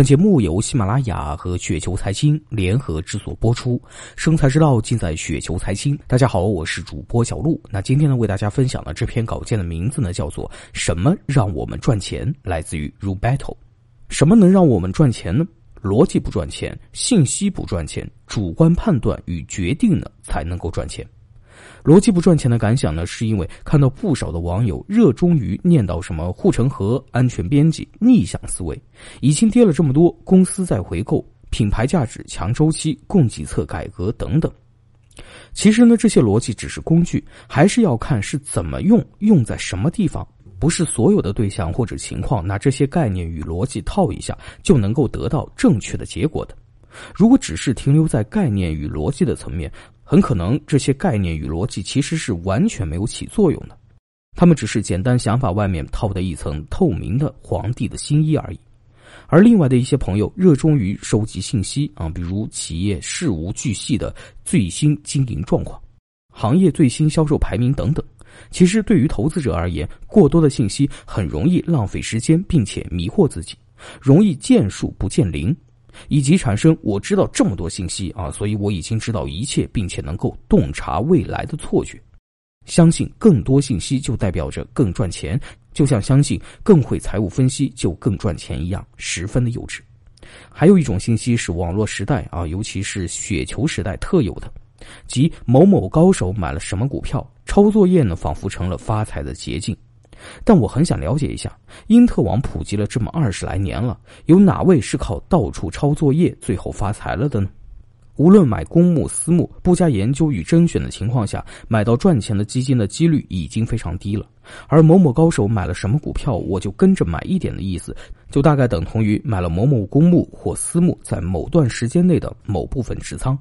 本节目由喜马拉雅和雪球财经联合制作播出，生财之道尽在雪球财经。大家好，我是主播小璐。那今天呢，为大家分享的这篇稿件的名字呢，叫做《什么让我们赚钱》，来自于 Ru Battle。什么能让我们赚钱呢？逻辑不赚钱，信息不赚钱，主观判断与决定呢，才能够赚钱。逻辑不赚钱的感想呢，是因为看到不少的网友热衷于念叨什么护城河、安全边际、逆向思维，已经跌了这么多，公司在回购、品牌价值、强周期、供给侧改革等等。其实呢，这些逻辑只是工具，还是要看是怎么用，用在什么地方。不是所有的对象或者情况，拿这些概念与逻辑套一下，就能够得到正确的结果的。如果只是停留在概念与逻辑的层面，很可能这些概念与逻辑其实是完全没有起作用的，他们只是简单想法外面套的一层透明的皇帝的新衣而已。而另外的一些朋友热衷于收集信息啊，比如企业事无巨细的最新经营状况、行业最新销售排名等等。其实对于投资者而言，过多的信息很容易浪费时间，并且迷惑自己，容易见树不见林。以及产生我知道这么多信息啊，所以我已经知道一切，并且能够洞察未来的错觉。相信更多信息就代表着更赚钱，就像相信更会财务分析就更赚钱一样，十分的幼稚。还有一种信息是网络时代啊，尤其是雪球时代特有的，即某某高手买了什么股票，抄作业呢，仿佛成了发财的捷径。但我很想了解一下，因特网普及了这么二十来年了，有哪位是靠到处抄作业最后发财了的呢？无论买公募、私募，不加研究与甄选的情况下，买到赚钱的基金的几率已经非常低了。而某某高手买了什么股票，我就跟着买一点的意思，就大概等同于买了某某公募或私募在某段时间内的某部分持仓，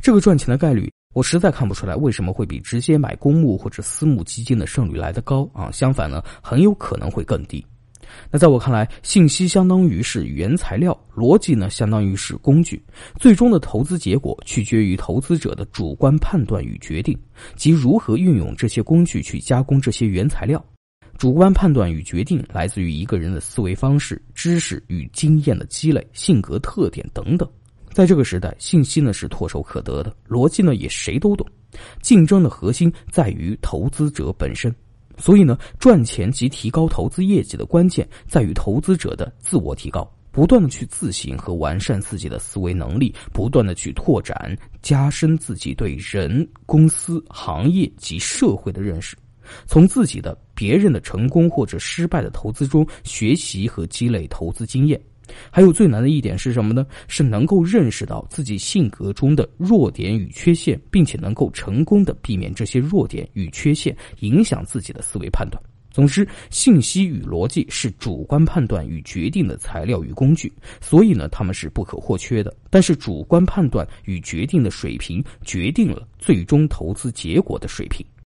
这个赚钱的概率。我实在看不出来为什么会比直接买公募或者私募基金的胜率来得高啊！相反呢，很有可能会更低。那在我看来，信息相当于是原材料，逻辑呢相当于是工具，最终的投资结果取决于投资者的主观判断与决定，即如何运用这些工具去加工这些原材料。主观判断与决定来自于一个人的思维方式、知识与经验的积累、性格特点等等。在这个时代，信息呢是唾手可得的，逻辑呢也谁都懂。竞争的核心在于投资者本身，所以呢，赚钱及提高投资业绩的关键在于投资者的自我提高，不断的去自省和完善自己的思维能力，不断的去拓展、加深自己对人、公司、行业及社会的认识，从自己的、别人的成功或者失败的投资中学习和积累投资经验。还有最难的一点是什么呢？是能够认识到自己性格中的弱点与缺陷，并且能够成功的避免这些弱点与缺陷影响自己的思维判断。总之，信息与逻辑是主观判断与决定的材料与工具，所以呢，他们是不可或缺的。但是，主观判断与决定的水平决定了最终投资结果的水平。